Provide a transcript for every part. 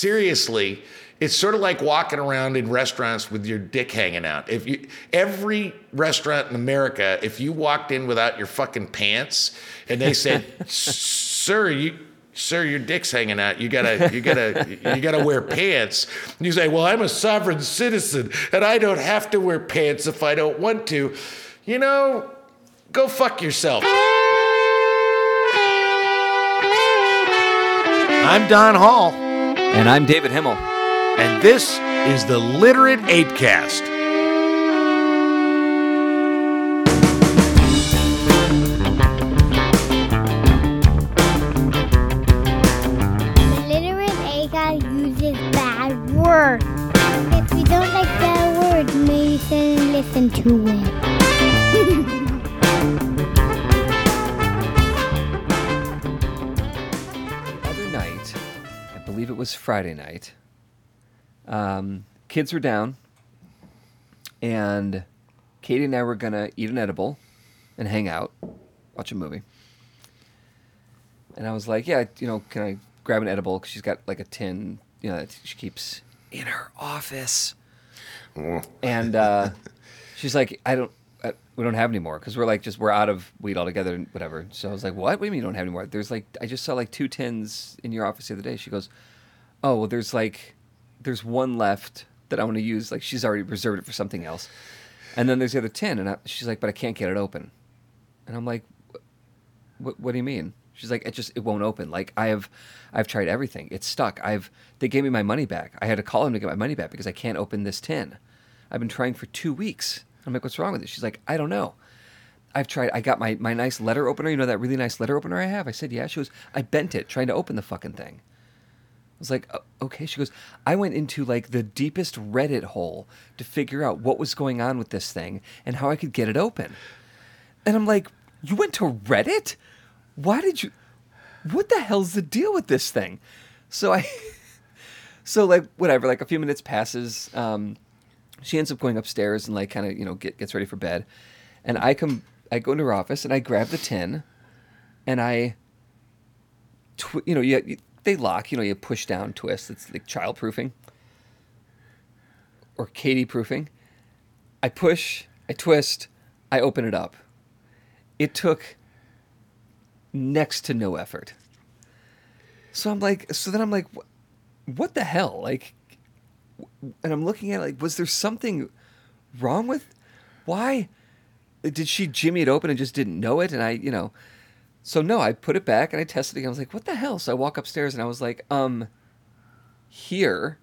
seriously, it's sort of like walking around in restaurants with your dick hanging out. If you every restaurant in America, if you walked in without your fucking pants and they said, "Sir, you sir, your dick's hanging out. You gotta, you gotta, you gotta wear pants. And you say, well, I'm a sovereign citizen and I don't have to wear pants if I don't want to. You know, go fuck yourself. I'm Don Hall. And I'm David Himmel. And this is the Literate Apecast. The literate ApeCast uses bad words. If you don't like bad words, maybe sit and listen to it. Was Friday night, um, kids were down, and Katie and I were going to eat an edible and hang out, watch a movie. And I was like, yeah, you know, can I grab an edible? Because she's got like a tin, you know, that she keeps in her office. and uh, she's like, I don't, I, we don't have any more because we're like just we're out of weed altogether and whatever. So I was like, what? What do you mean you don't have any more? There's like I just saw like two tins in your office the other day. She goes, oh well, there's like there's one left that I want to use. Like she's already reserved it for something else, and then there's the other tin, and I, she's like, but I can't get it open, and I'm like, what? What do you mean? She's like, it just it won't open. Like I have, I've tried everything. It's stuck. I've they gave me my money back. I had to call them to get my money back because I can't open this tin. I've been trying for two weeks. I'm like, what's wrong with it? She's like, I don't know. I've tried. I got my my nice letter opener. You know that really nice letter opener I have. I said, yeah. She goes, I bent it trying to open the fucking thing. I was like, "Oh, okay. She goes, I went into like the deepest Reddit hole to figure out what was going on with this thing and how I could get it open. And I'm like, you went to Reddit? Why did you? What the hell's the deal with this thing? So I, so like whatever. Like a few minutes passes. Um, she ends up going upstairs and like kind of you know get, gets ready for bed, and I come. I go into her office and I grab the tin, and I. Tw- you know, you they lock. You know, you push down, twist. It's like child proofing. Or Katie proofing. I push, I twist, I open it up. It took next to no effort. So I'm like, so then I'm like, what the hell? Like, and I'm looking at it like, was there something wrong with? Why did she jimmy it open and just didn't know it? And I, you know, so no, I put it back and I tested it again. I was like, what the hell? So I walk upstairs and I was like, um, here.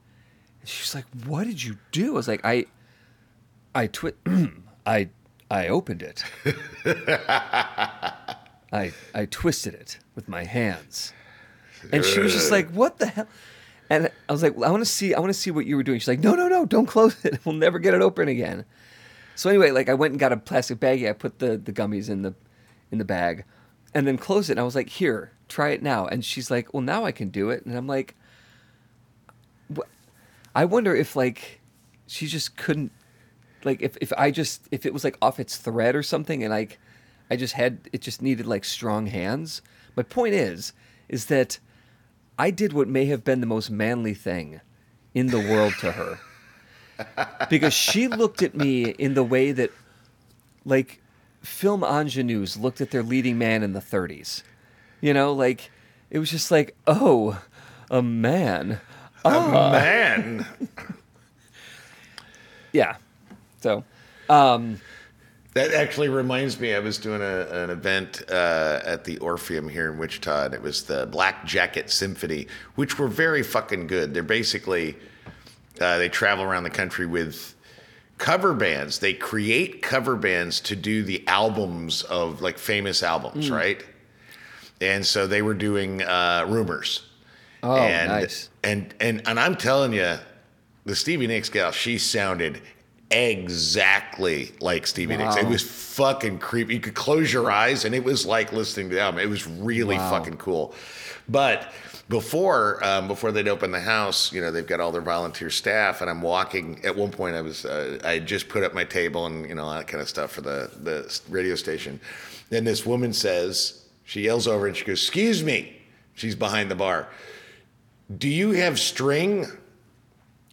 And she's like, what did you do? I was like, I, I twi- I, I opened it. I, I twisted it with my hands. And she was just like, "What the hell?" And I was like, well, "I want to see. I want to see what you were doing." She's like, "No, no, no! Don't close it. We'll never get it open again." So anyway, like I went and got a plastic baggie. I put the the gummies in the in the bag, and then close it. And I was like, "Here, try it now." And she's like, "Well, now I can do it." And I'm like, "What?" I wonder if like she just couldn't like if, if I just if it was like off its thread or something and like I just had it just needed like strong hands. My point is is that I did what may have been the most manly thing in the world to her. Because she looked at me in the way that like film ingenues looked at their leading man in the 30s. You know, like it was just like, "Oh, a man." Ah. Man. Yeah. So, um That actually reminds me. I was doing a, an event uh, at the Orpheum here in Wichita, and it was the Black Jacket Symphony, which were very fucking good. They're basically uh, they travel around the country with cover bands. They create cover bands to do the albums of like famous albums, right? And so they were doing uh, rumors. Oh, and, nice. And and and I'm telling you, the Stevie Nicks gal, she sounded exactly like Stevie Nicks. It was fucking creepy. You could close your eyes and it was like listening to the album. It was really Wow. fucking cool. But before um, before they'd open the house, you know, they've got all their volunteer staff, and I'm walking. At one point, I was uh, I just put up my table and you know all that kind of stuff for the the radio station. Then this woman says she yells over and she goes, "Excuse me." She's behind the bar Do you have string?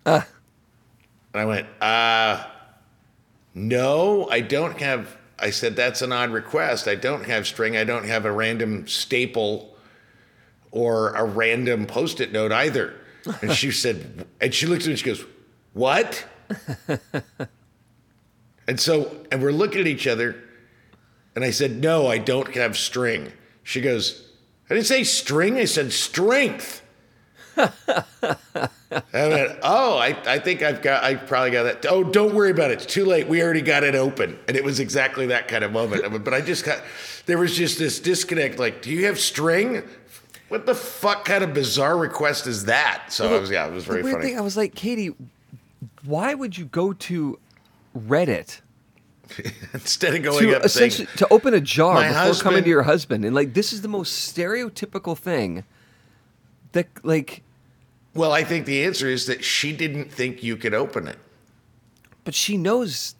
Uh. And I went, Uh, no, I don't have. I said, That's an odd request. I don't have string. I don't have a random staple or a random post it note either. And she said, And she looked at me and she goes, What? and so, and we're looking at each other. And I said, No, I don't have string. She goes, I didn't say string, I said strength. I went, oh, I, I think I've got, I probably got that. Oh, don't worry about it. It's too late. We already got it open. And it was exactly that kind of moment. I went, but I just got, there was just this disconnect. Like, do you have string? What the fuck kind of bizarre request is that? So I was, yeah, it was very weird funny. thing, I was like, Katie, why would you go to Reddit Instead of going to up saying, essentially to open a jar before coming to your husband? And like, this is the most stereotypical thing that like, well, I think the answer is that she didn't think you could open it. but she knows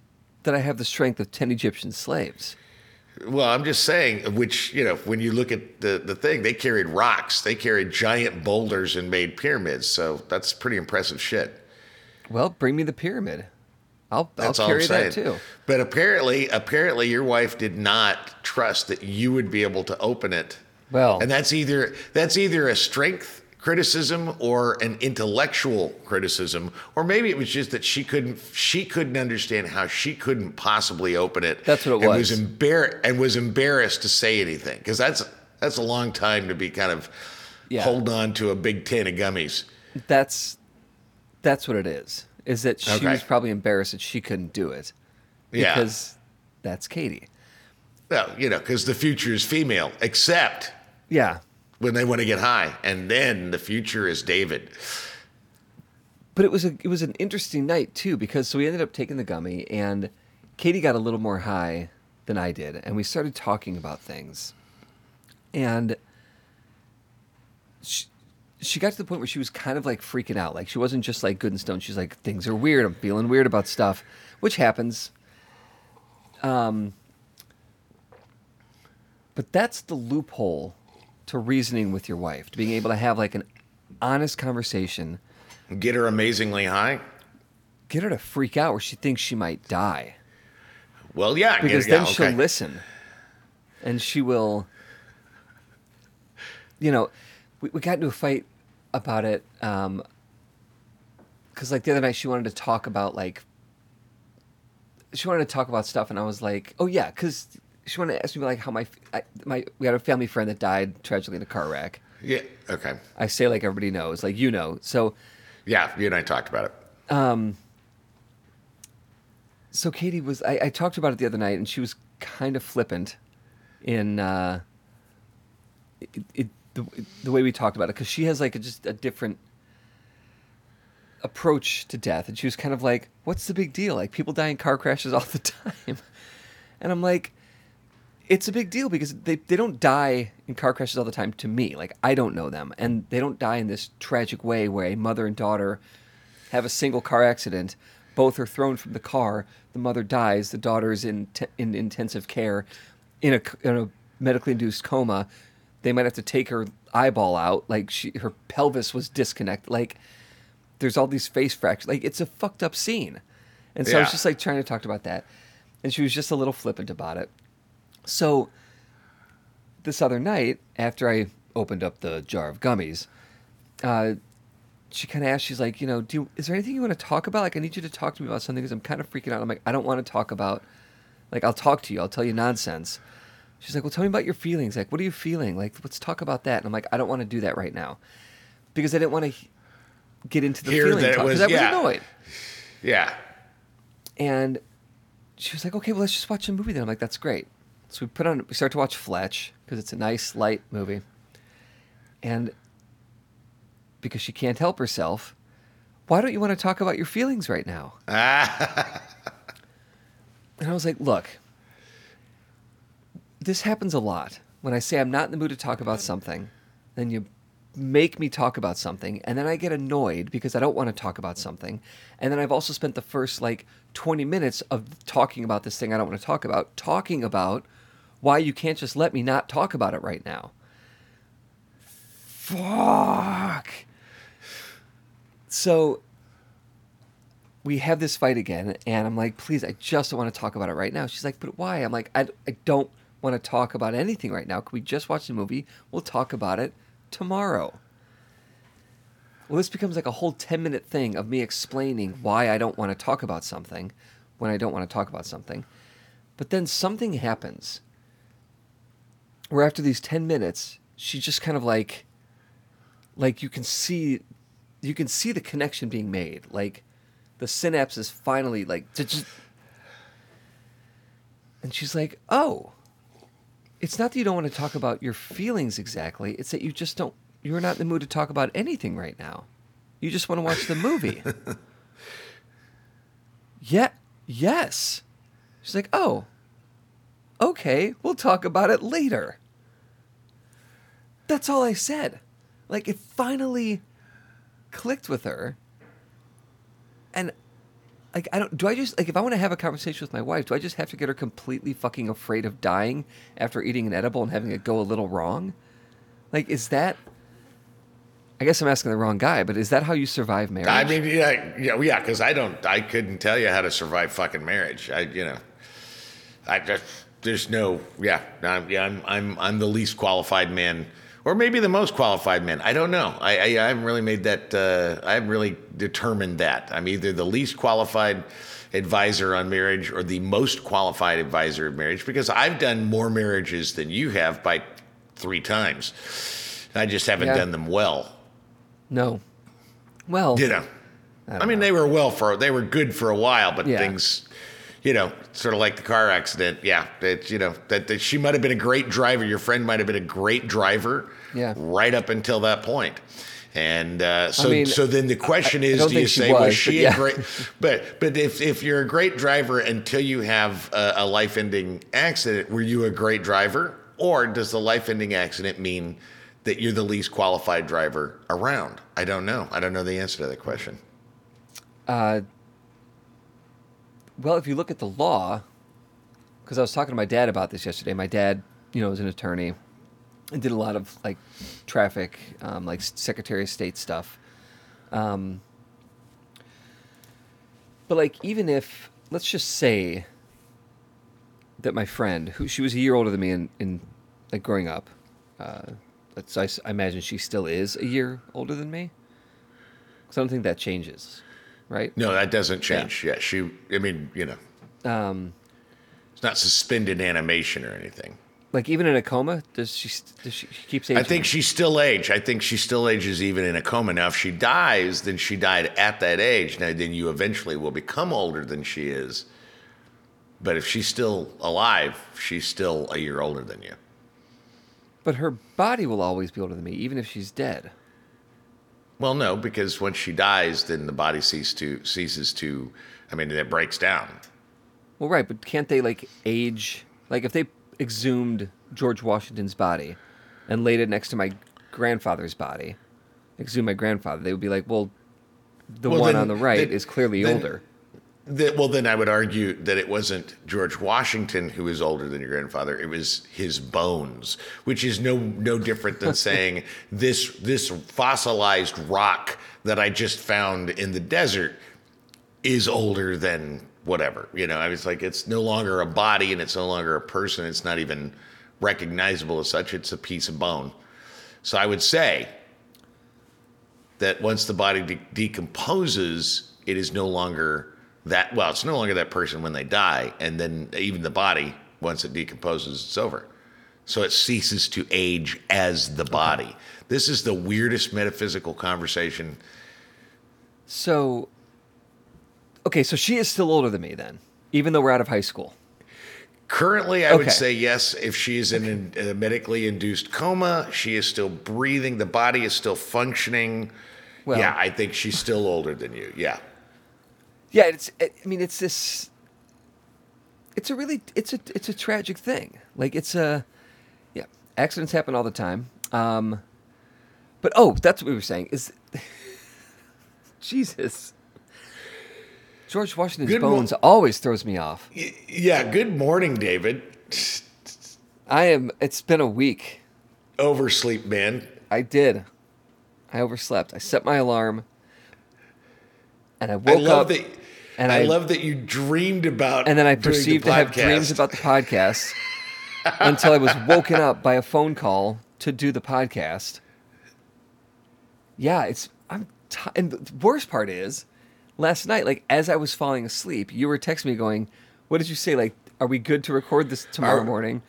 that I have the strength of ten Egyptian slaves. Well, I'm just saying, which, you know, when you look at the, the thing, they carried rocks, they carried giant boulders and made pyramids. So that's pretty impressive shit. Well, bring me the pyramid. I'll I'll carry that too. But apparently, apparently, your wife did not trust that you would be able to open it. Well- and that's either that's either a strength criticism or an intellectual criticism, or maybe it was just that she couldn't she couldn't understand how she couldn't possibly open it. That's what it and was. Was embar- and was embarrassed to say anything because that's that's a long time to be kind of Yeah. hold on to a big tin of gummies. That's that's what it is. Is that she Okay. was probably embarrassed that she couldn't do it Yeah. because that's Katie. Well, you know, because the future is female, except Yeah, when they want to get high, and then the future is David. but it was a it was an interesting night too because so we ended up taking the gummy and Katie got a little more high than I did and we started talking about things and she, she got to the point where she was kind of like freaking out like she wasn't just like good and stone she's like things are weird I'm feeling weird about stuff which happens um but that's the loophole to reasoning with your wife to being able to have like an honest conversation Get her amazingly high. get her to freak out where she thinks she might die Well, yeah, because get her, then yeah, she'll okay. listen and she will you know we, we got into a fight about it um because like the other night she wanted to talk about like she wanted to talk about stuff and i was like oh yeah because she wanted to ask me like how my I, my we had a family friend that died tragically in a car wreck Yeah, okay. i say like everybody knows like you know so Yeah, you and I talked about it. Um. so Katie was I, I talked about it the other night and she was kind of flippant in uh it, it the, the way we talked about it because she has like a, just a different approach to death and she was kind of like what's the big deal like people die in car crashes all the time and i'm like it's a big deal because they, they don't die in car crashes all the time to me like i don't know them and they don't die in this tragic way where a mother and daughter have a single car accident. Both are thrown from the car. The mother dies. The daughter is in, te- in intensive care in a, in a medically induced coma. They might have to take her eyeball out. Like she, her pelvis was disconnected. Like there's all these face fractures. Like it's a fucked up scene. And so I was just like trying to talk about that. And she was just a little flippant about it. So this other night, after I opened up the jar of gummies, uh, she kind of asked, she's like, you know, do you, is there anything you want to talk about? Like, I need you to talk to me about something because I'm kind of freaking out. I'm like, I don't want to talk about, like, I'll talk to you. I'll tell you nonsense. She's like, well, tell me about your feelings. Like, what are you feeling? Like, let's talk about that. And I'm like, I don't want to do that right now because I didn't want to get into the Hear feeling that talk was- because I was yeah. annoyed. Yeah. And she was like, okay, well, let's just watch a movie then. I'm like, that's great. So we put on, we start to watch Fletch because it's a nice, light movie. And because she can't help herself, why don't you want to talk about your feelings right now? and I was like, look, this happens a lot. When I say I'm not in the mood to talk about something, then you make me talk about something, and then I get annoyed because I don't want to talk about something. And then I've also spent the first like 20 minutes of talking about this thing I don't want to talk about, talking about why you can't just let me not talk about it right now. Fuck. so we have this fight again, and I'm like, please, I just don't want to talk about it right now. She's like, but why? I'm like, I, I don't want to talk about anything right now. Can we just watch the movie? We'll talk about it tomorrow. Well, this becomes like a whole 10 minute thing of me explaining why I don't want to talk about something when I don't want to talk about something. But then something happens where after these 10 minutes, she just kind of like, like you can see, you can see the connection being made. Like the synapse is finally like, and she's like, oh, it's not that you don't want to talk about your feelings exactly. It's that you just don't, you're not in the mood to talk about anything right now. You just want to watch the movie. yeah, yes. She's like, oh, okay, we'll talk about it later. That's all I said. Like, it finally clicked with her. And, like, I don't, do I just, like, if I want to have a conversation with my wife, do I just have to get her completely fucking afraid of dying after eating an edible and having it go a little wrong? Like, is that, I guess I'm asking the wrong guy, but is that how you survive marriage? I mean, yeah, yeah, yeah. Because I don't, I couldn't tell you how to survive fucking marriage. I, you know, I just, there's no, yeah, I'm, yeah, I'm, I'm, I'm the least qualified man, or maybe the most qualified man. I don't know. I, I, I haven't really made that. Uh, I haven't really determined that. I'm either the least qualified advisor on marriage or the most qualified advisor of marriage because I've done more marriages than you have by three times. I just haven't Yeah. done them well. no. Well, You know, I I, mean, know. they were well for they were good for a while, but Yeah. things, you know, sort of like the car accident. Yeah, that you know that, that she might have been a great driver. Your friend might have been a great driver. Yeah. Right up until that point. And uh, so, mean, so then the question I is, don't do you say was, was, she but a great? But but if if you're a great driver until you have a, a life-ending accident, were you a great driver, or does the life-ending accident mean that you're the least qualified driver around? I don't know. I don't know the answer to that question. Uh, well, if you look at the law, because I was talking to my dad about this yesterday. My dad, you know, is an attorney and did a lot of like traffic, um, like Secretary of State stuff. Um, but like, even if let's just say that my friend, who she was a year older than me in, in like growing up, uh, I, I imagine she still is a year older than me. Because I don't think that changes, right? No, that doesn't change. Yeah, she. I mean, you know, Um, it's not suspended animation or anything. like even in a coma, does she does she, she keeps aging? I think she still age. I think she still ages even in a coma. Now, if she dies, then she died at that age. Now, then you eventually will become older than she is. But if she's still alive, she's still a year older than you. but her body will always be older than me, even if she's dead. Well, no, because once she dies, then the body ceases to ceases to. I mean, it breaks down. Well, right, but can't they like age? Like if they exhumed George Washington's body and laid it next to my grandfather's body, exhumed my grandfather, they would be like, well, the Well, one then- on the right then- is clearly then- older. That, well, then I would argue that it wasn't George Washington who was older than your grandfather. It was his bones, which is no no different than saying this this fossilized rock that I just found in the desert is older than whatever. You know, I was like, it's no longer a body and it's no longer a person. It's not even recognizable as such. It's a piece of bone. So I would say that once the body de- decomposes, it is no longer that. Well, it's no longer that person when they die, and then even the body, once it decomposes, it's over. So it ceases to age as the body. This is the weirdest metaphysical conversation. So, okay, so she is still older than me then, even though we're out of high school. Currently, I Okay. would say yes. If she is in a medically induced coma, she is still breathing. The body is still functioning. Well- yeah, I think she's still older than you. Yeah. Yeah, it's. I mean, it's this. It's a really. It's a. It's a tragic thing. Like it's a. Yeah, accidents happen all the time. Um, but oh, that's what we were saying. Is Jesus. George Washington's Good mo- bones always throws me off. Y- Yeah. Good morning, David. I am. It's been a week. Oversleep, man. I did. I overslept. I set my alarm. and I I woke love up, that. And I, I- love that you dreamed about. and then I perceived the to have dreams about the podcast until I was woken up by a phone call to do the podcast. Yeah, it's I'm t- and the worst part is last night like as I was falling asleep, you were texting me going, "What did you say like are we good to record this tomorrow Are- morning?"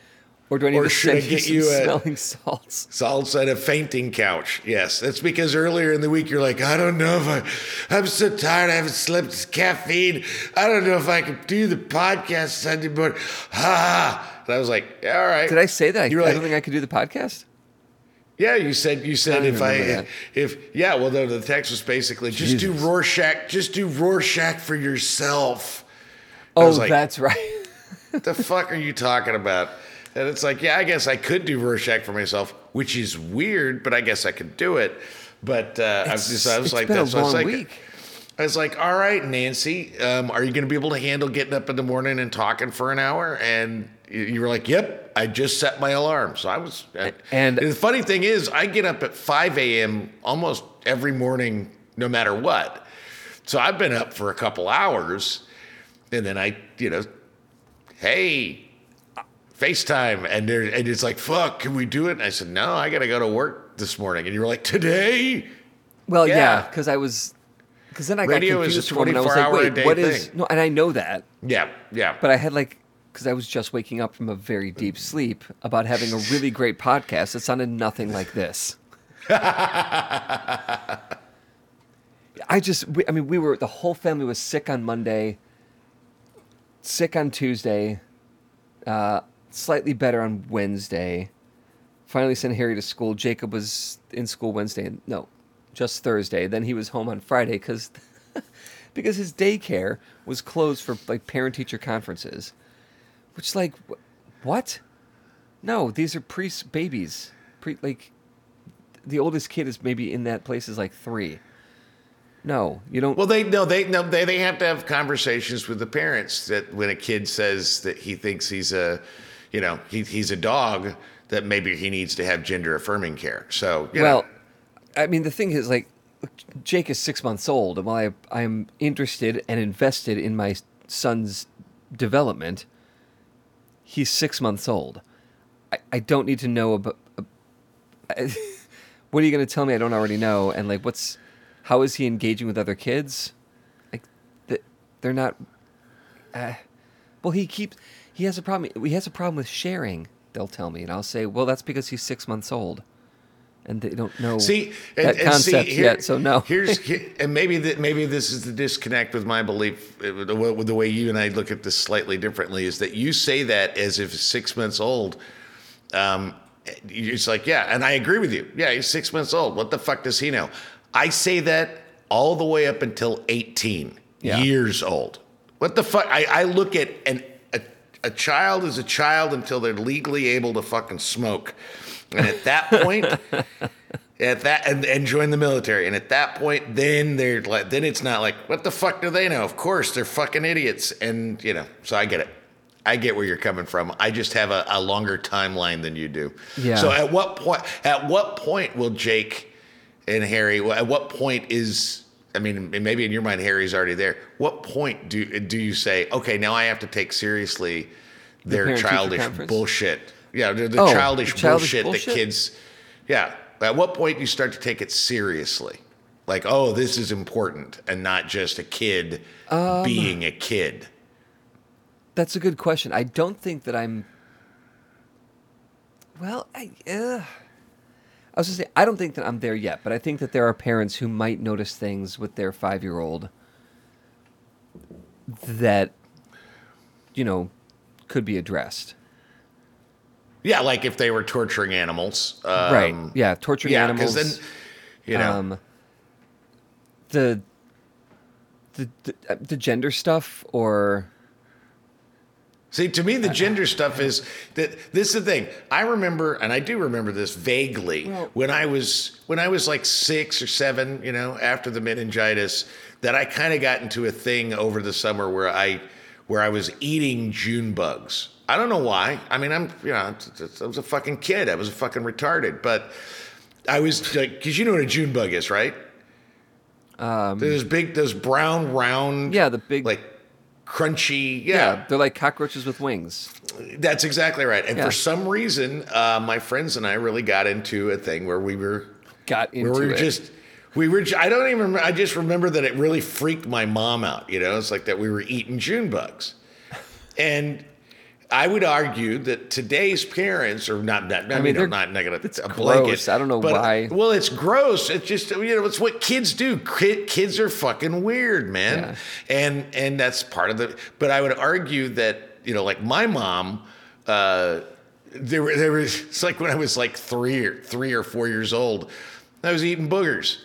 Or do I need or to should I send you get some you a- smelling salts? Salts at a fainting couch. Yes, that's because earlier in the week you're like, I don't know if I, I'm so tired. I haven't slept. It's caffeine. I don't know if I can do the podcast Sunday morning. Ha! And I was like, all right. Did I say that? You were I like, don't think I could do the podcast. yeah, you said you said don't if I that. if yeah. Well, the, the text was basically just do Rorschach. Just do Rorschach for yourself. Oh, like- that's right. What the fuck are you talking about? And it's like, yeah, I guess I could do Rorschach for myself, which is weird, but I guess I could do it. But uh, I was just, I was like, that's I was long like, week. I was like, all right, Nancy, um, are you going to be able to handle getting up in the morning and talking for an hour? And you- were like, yep, I just set my alarm. So I was, And- the funny thing is, I get up at 5 a.m. almost every morning, no matter what. So I've been up for a couple hours, and then I, you know, hey, FaceTime, and there, and it's like, fuck, can we do it? And I said, no, I got to go to work this morning. And you were like, today? Well, yeah, Yeah. because I was, because then I Radio got confused a for a. I was 24 like, hour a wait, day what is? thing. No, and I know that, Yeah, yeah. but I had like, because I was just waking up from a very deep sleep about having a really great podcast that sounded nothing like this. I just, we, I mean, we were the whole family was sick on Monday, sick on Tuesday, uh, slightly better on Wednesday. Finally sent Harry to school. Jacob was in school Wednesday. No, just Thursday. Then he was home on Friday because because his daycare was closed for like parent teacher conferences. Which like wh- what? No, these are pre babies. Pre like the oldest kid is maybe in that place is like three. No, you don't. Well, they no, they no, they they have to have conversations with the parents that when a kid says that he thinks he's a, you know, he, he's a dog, that maybe he needs to have gender affirming care. So, well, know, I mean, the thing is, like, Jake is six months old, and while I, I'm interested and invested in my son's development, he's six months old. I, I don't need to know about. what are you going to tell me I don't already know? And like, what's how is he engaging with other kids? Like, they're not. Uh, well, he keeps. He has a problem. He has a problem with sharing. They'll tell me, and I'll say, "Well, that's because he's six months old." and they don't know See, that and concept see, here- yet. So no. Here's he- and maybe that maybe this is the disconnect with my belief uh, with the, way- with the way you and I look at this slightly differently is that you say that as if six months old. Um, it's like yeah, and I agree with you. Yeah, he's six months old. What the fuck does he know? I say that all the way up until eighteen Yeah. years old. What the fuck? I, I look at an a, child is a child until they're legally able to fucking smoke, and at that point at that and, and join the military. And at that point then they're like then it's not like what the fuck do they know? Of course they're fucking idiots. And you know so i get it. I get where you're coming from. I just have a, a longer timeline than you do. Yeah. so at what point at what point will jake and harry at what point is i mean maybe in your mind harry's already there what point do do you say okay now i have to take seriously their parent-teacher childish bullshit yeah the, the Oh, childish, the childish bullshit, bullshit? that kids yeah. At what point do you start to take it seriously? Like, oh, this is important and not just a kid Um, being a kid. That's a good question. I don't think that I'm. Well, I. Uh, I was gonna say I don't think that I'm there yet, but I think that there are parents who might notice things with their five-year-old that, you know, could be addressed. Yeah, like if they were torturing animals. Um, right? Yeah, torturing Yeah, animals. because then, you know, um, the, the the the gender stuff or See, to me, the gender stuff is that this is the thing. I remember, and I do remember this vaguely Well- when I was when I was like six or seven, you know, after the meningitis, that I kind of got into a thing over the summer where I where I was eating June bugs. I don't know why. I mean, I'm you know, I was a fucking kid. I was a fucking retarded, but I was like, because you know what a June bug is, right? Um, those big, those brown, round, Yeah, the big. like crunchy. yeah. Yeah, they're like cockroaches with wings. that's exactly right. And Yeah. for some reason, uh, my friends and I really got into a thing where we were, Got into where we were it. just. We were. I don't even. I just remember that it really freaked my mom out. You know, it's like that we were eating June bugs, and I would argue that today's parents are not. that. I, mean, mean, they're- not negative. it's a gross. blanket, I don't know but- why. Well, it's gross. It's just you know, it's what kids do. Kids are fucking weird, man, and and that's part of the. But I would argue that you know, like my mom. Uh, there, were- there was. It's like when I was like three or three or four years old, I was eating boogers.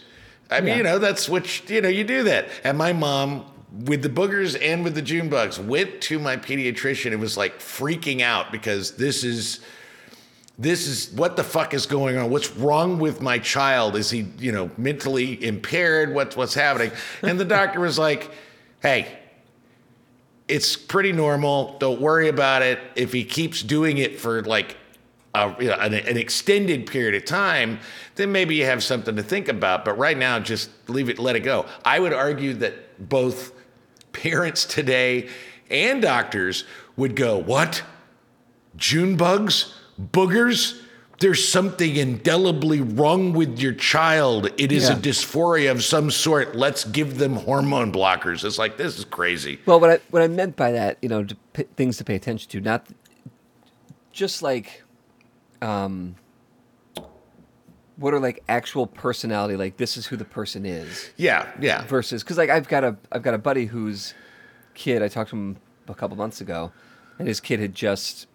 I mean, Yeah. you know, that's what you know. You do that, and my mom. With the boogers and with the June bugs, went to my pediatrician and was like freaking out because this is this is what the fuck is going on? What's wrong with my child? Is he, you know, mentally impaired? What's what's happening? And the doctor was like, "Hey, it's pretty normal. Don't worry about it. If he keeps doing it for like a, you know, an, an extended period of time, then maybe you have something to think about. But right now, just leave it, let it go." I would argue that both parents today and doctors would go, "What? June bugs, boogers. There's something indelibly wrong with your child. It is a dysphoria of some sort. Let's give them hormone blockers. It's like this is crazy. Well, what I what I meant by that, you know, to p- things to pay attention to, not just like, um, what are like actual personality, like this is who the person is, Yeah, yeah. versus because like I've got a I've got a buddy whose kid I talked to him a couple months ago, and his kid had just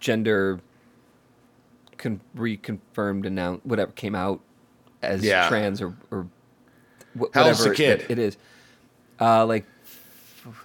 gender con- reconfirmed announced whatever came out as Yeah. trans or or wh- How old's the whatever kid? it- it is, uh, like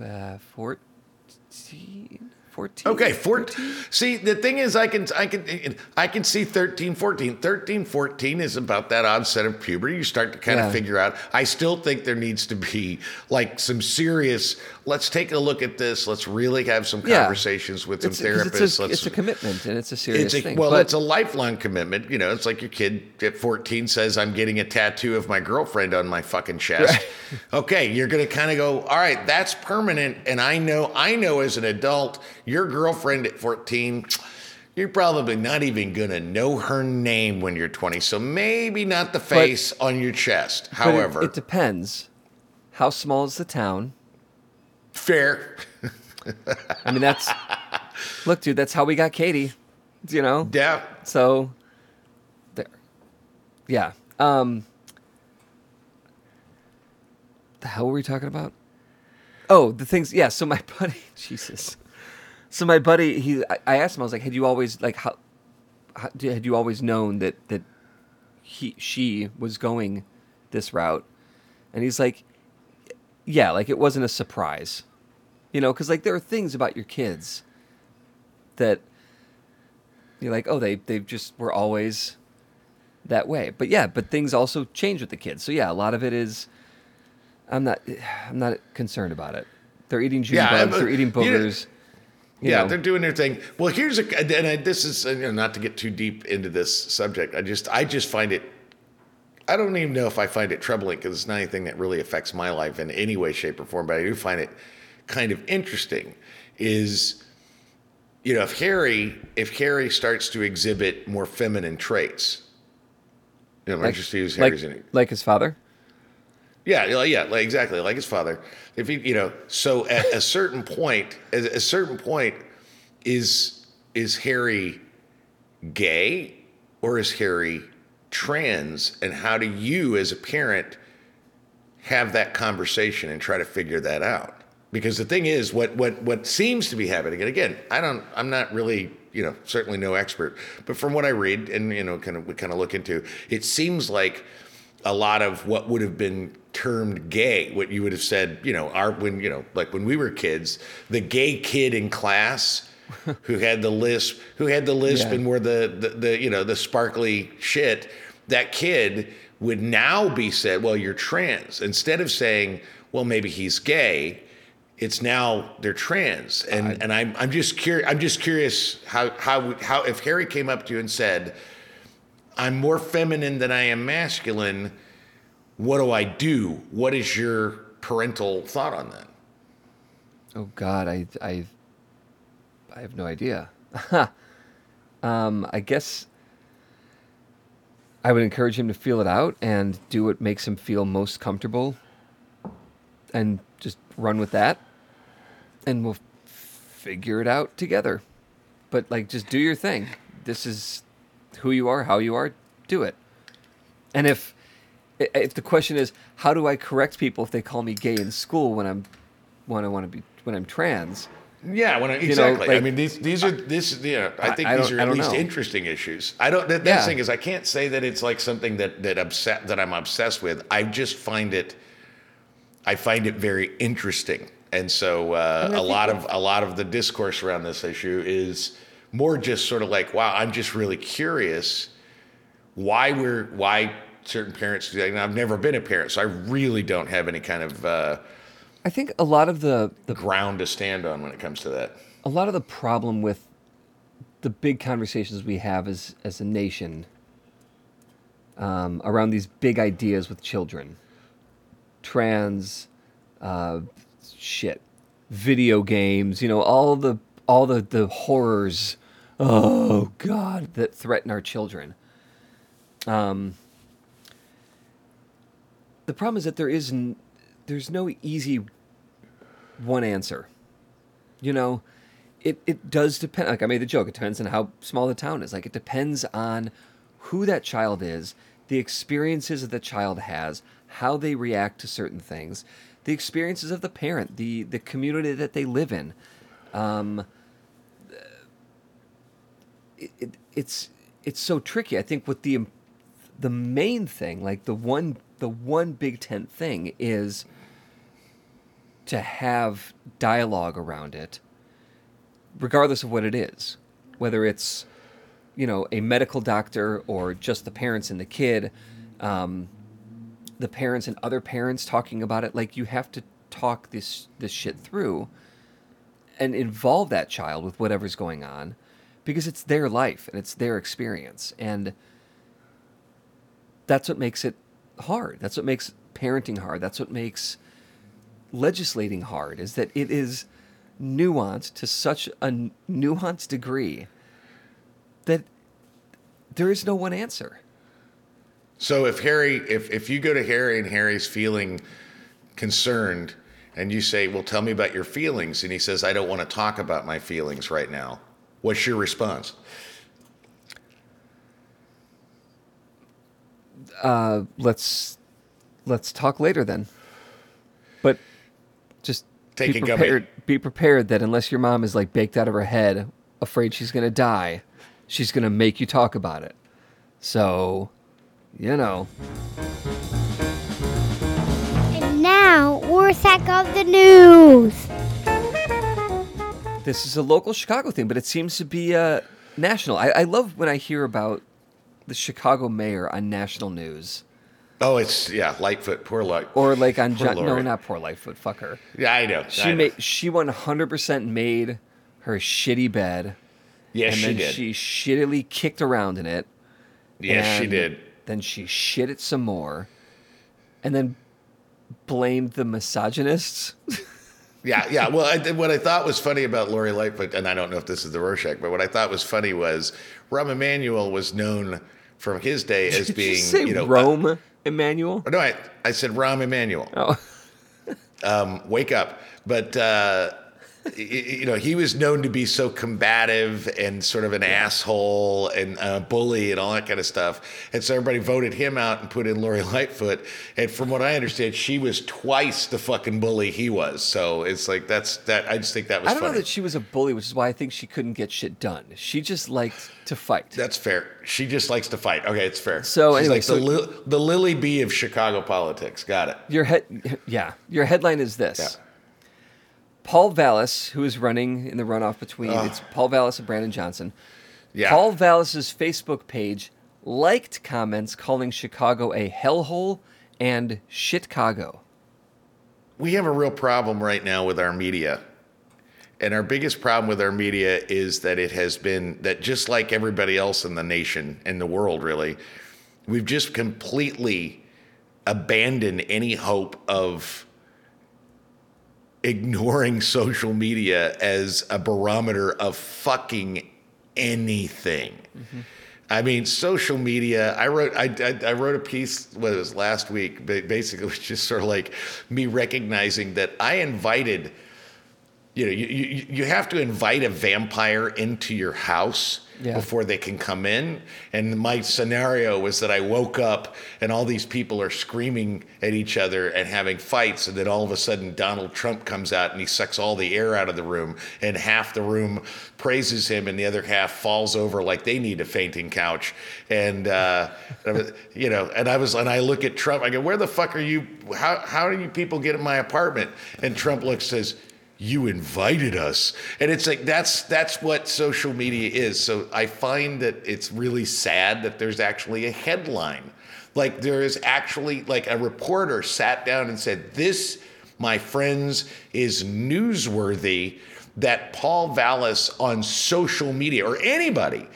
uh, 14, 14? Okay, 14. See, the thing is I can I can I can see 13, 14. 13, 14 is about that onset of puberty. You start to kind Yeah. of figure out. I still think there needs to be like some serious let's take a look at this. Let's really have some Yeah. conversations with some It's, therapists. it's, a, let's it's a commitment and it's a serious It's a, thing. well, but- it's a lifelong commitment. You know, it's like your kid at 14 says, I'm getting a tattoo of my girlfriend on my fucking chest. okay, you're going to kind of go, all right, that's permanent. And I know, I know as an adult, your girlfriend at 14, you're probably not even going to know her name when you're 20. So maybe not the face on your chest. but it- However, it, depends. How small is the town? fair. I mean, that's look, dude. That's how we got Katie. You know. Yeah. So, there. Yeah. Um. The hell were we talking about? Oh, the things. Yeah. So my buddy, Jesus. So my buddy, he, I, asked him. I was like, "Had you always like how, how? Had you always known that that he she was going this route?" And he's like, "Yeah, like it wasn't a surprise, you know, because like there are things about your kids that." you're like, oh, they they just were always that way. But yeah, but things also change with the kids. So yeah, a lot of it is. I'm not. I'm not concerned about it. They're eating June Yeah, bugs. They're eating you know- boogers. you yeah, know. they're doing their thing. Well, here's a, and I, this is you know, not to get too deep into this subject. I just, I just find it. I don't even know if I find it troubling because it's not anything that really affects my life in any way, shape, or form. But I do find it kind of interesting. Is you know, if Harry, if Harry starts to exhibit more feminine traits, you know, like, just to use like, Harry's in like his father. Yeah, yeah, like, exactly, like his father. If he, you know, so at a certain point, at a certain point, is is Harry gay or is Harry trans? And how do you, as a parent, have that conversation and try to figure that out? Because the thing is, what what what seems to be happening, and again, I don't, I'm not really, you know, certainly no expert, but from what I read and you know, kind of we kind of look into, it seems like a lot of what would have been termed gay, what you would have said, you know, our when you know, like when we were kids, the gay kid in class who had the lisp, who had the lisp Yeah. and wore the, the the you know the sparkly shit, that kid would now be said, well, you're trans. Instead of saying, well, maybe he's gay, it's now they're trans. And and I'm I'm just curious. I'm just curious how how how if Harry came up to you and said, I'm more feminine than I am masculine. What do I do? What is your parental thought on that? Oh God, I I I have no idea. um, I guess I would encourage him to feel it out and do what makes him feel most comfortable, and just run with that, and we'll figure it out together. But like, just do your thing. This is who you are, how you are. Do it. And if if the question is how do I correct people if they call me gay in school when I'm when I want to be when I'm trans? Yeah, when I, know, exactly. I like- mean, these these are this. Yeah, I I- think I these are I at least know. interesting issues. I don't. The, the Yeah. thing is, I can't say that it's like something that that upset that I'm obsessed with. I just find it. I find it very interesting, and so uh, a lot of a lot of the discourse around this issue is more just sort of like, wow, I'm just really curious why we're why certain parents do that. And I've never been a parent, so I really don't have any kind of uh, I think a lot of the, the ground to stand on when it comes to that. a lot of the problem with the big conversations we have as as a nation um, around these big ideas with children, trans, uh, shit, video games, you know, all the all the the horrors, oh god, that threaten our children. Um, the problem is that there is n- there's no easy one answer. You know, it, it does depend. Like I made the joke, it depends on how small the town is. Like it depends on who that child is, the experiences that the child has, how they react to certain things, the experiences of the parent, the the community that they live in. Um, it, it, it's it's so tricky. I think with the the main thing, like the one the one big tent thing is to have dialogue around it, regardless of what it is, whether it's you know a medical doctor or just the parents and the kid, um, the parents and other parents talking about it. Like you have to talk this this shit through and involve that child with whatever's going on because it's their life and it's their experience and that's what makes it hard. That's what makes parenting hard. That's what makes legislating hard is that it is nuanced to such a nuanced degree that there is no one answer. So if Harry, if if you go to Harry and Harry's feeling concerned, and you say, "Well, tell me about your feelings," and he says, "I don't want to talk about my feelings right now," what's your response? Uh, let's let's talk later then. But just Take be a gummy. prepared. Be prepared that unless your mom is like baked out of her head, afraid she's gonna die, she's gonna make you talk about it. So, you know, And now, Rorschach of the News. this is a local Chicago thing, but it seems to be uh, national. I, I love when I hear about the Chicago mayor on national news, Oh, it's yeah, Lightfoot, poor Light. or like on John. No, not poor Lightfoot. Fuck her. yeah, I know. She I know. made. She one hundred percent made her shitty bed. Yes, and she then did. she shittily kicked around in it. yes, she did. Then she shit it some more, and then blamed the misogynists. Yeah, yeah. Well, I, what I thought was funny about Lori Lightfoot, and I don't know if this is the Rorschach, but what I thought was funny was Rahm Emanuel was known from his day as being, you say know, uh, Rome, Emmanuel? no, I, I said Rahm Emanuel. Oh, um, wake up. But uh, you know, he was known to be so combative and sort of an asshole and a bully and all that kind of stuff. And so everybody voted him out and put in Lori Lightfoot. And from what I understand, she was twice the fucking bully he was. So it's like that's that. I just think that was I don't funny. know that she was a bully, which is why I think she couldn't get shit done. She just liked to fight. that's fair. She just likes to fight. Okay, it's fair. So She's anyway, like so- the, li- the Lily B of Chicago politics. Got it. Your head, yeah. Your headline is this: Yeah. Paul Vallas, who is running in the runoff between it's Paul Vallas and Brandon Johnson. Yeah. Paul Vallas's Facebook page liked comments calling Chicago a hellhole and shitcago. we have a real problem right now with our media. And our biggest problem with our media is that it has been that just like everybody else in the nation, in the world, really, we've just completely abandoned any hope of ignoring social media as a barometer of fucking anything. Mm-hmm. I mean, social media. I wrote I, I, I wrote a piece. What it was last week? Basically, it was just sort of like me recognizing that I invited. You know, you, you, you have to invite a vampire into your house Yeah. before they can come in. And my scenario was that I woke up and all these people are screaming at each other and having fights. And then all of a sudden, Donald Trump comes out and he sucks all the air out of the room. And half the room praises him and the other half falls over like they need a fainting couch. And, uh, you know, and I was, and I look at Trump, I go, where the fuck are you? How, how do you people get in my apartment? And Trump looks, says, you invited us. And it's like that's that's what social media is. So i find that it's really sad that there's actually a headline. Like there is actually like a reporter sat down and said this my friends is newsworthy that Paul Vallas on social media or anybody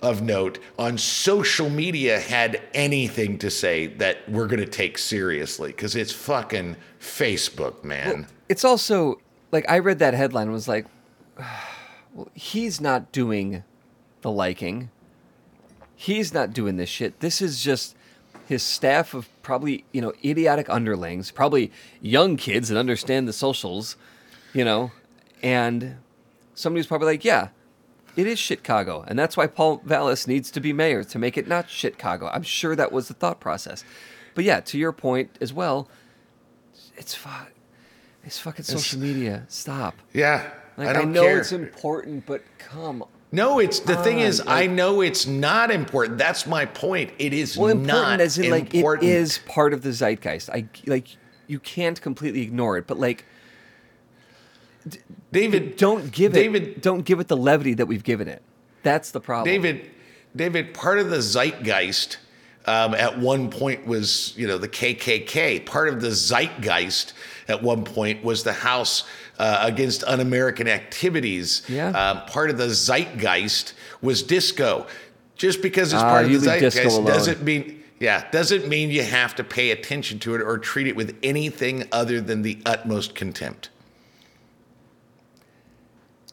of note on social media had anything to say that we're going to take seriously. Because it's fucking facebook man. It's also like I read that headline and was like, well, he's not doing the liking. He's not doing this shit. This is just his staff of probably, you know, idiotic underlings, probably young kids that understand the socials, you know, and somebody's probably like, yeah, it is Chicago. And that's why Paul Vallas needs to be mayor to make it not Chicago. I'm sure that was the thought process. But yeah, to your point as well, it's. It's fucking social media. Stop. yeah Like I I, know care. it's important, but come. No, it's the thing is, I know it's not important. That's my point. It is Well, not important as in like important. it is part of the zeitgeist. I like you can't completely ignore it, but like David, don't give David, it don't give it the levity that we've given it. That's the problem. David, David. Part of the zeitgeist um, at one point was, you know, the KKK. Part of the zeitgeist at one point was the House uh, against un-American activities. Yeah. Um, part of the zeitgeist was disco. Just because it's Ah, part of the zeitgeist doesn't mean. Yeah, doesn't mean you have to pay attention to it or treat it with anything other than the utmost contempt.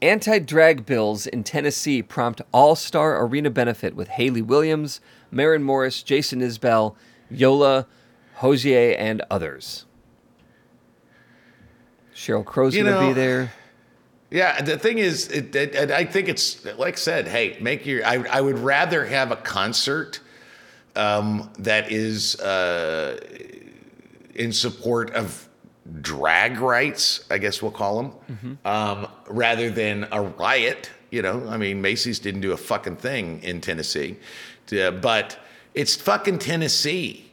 Anti drag bills in Tennessee prompt all star arena benefit with Hayley Williams, Maren Morris, Jason Isbell, Yola, Hozier, and others. Sheryl Crow's You going to know, be there. Yeah, the thing is, it, it, I think it's like I said. Hey, make your. I, I would rather have a concert um, that is uh, in support of drag rights. I guess we'll call them, um, rather than a riot. You know, I mean, Macy's didn't do a fucking thing in Tennessee, Uh, but it's fucking Tennessee.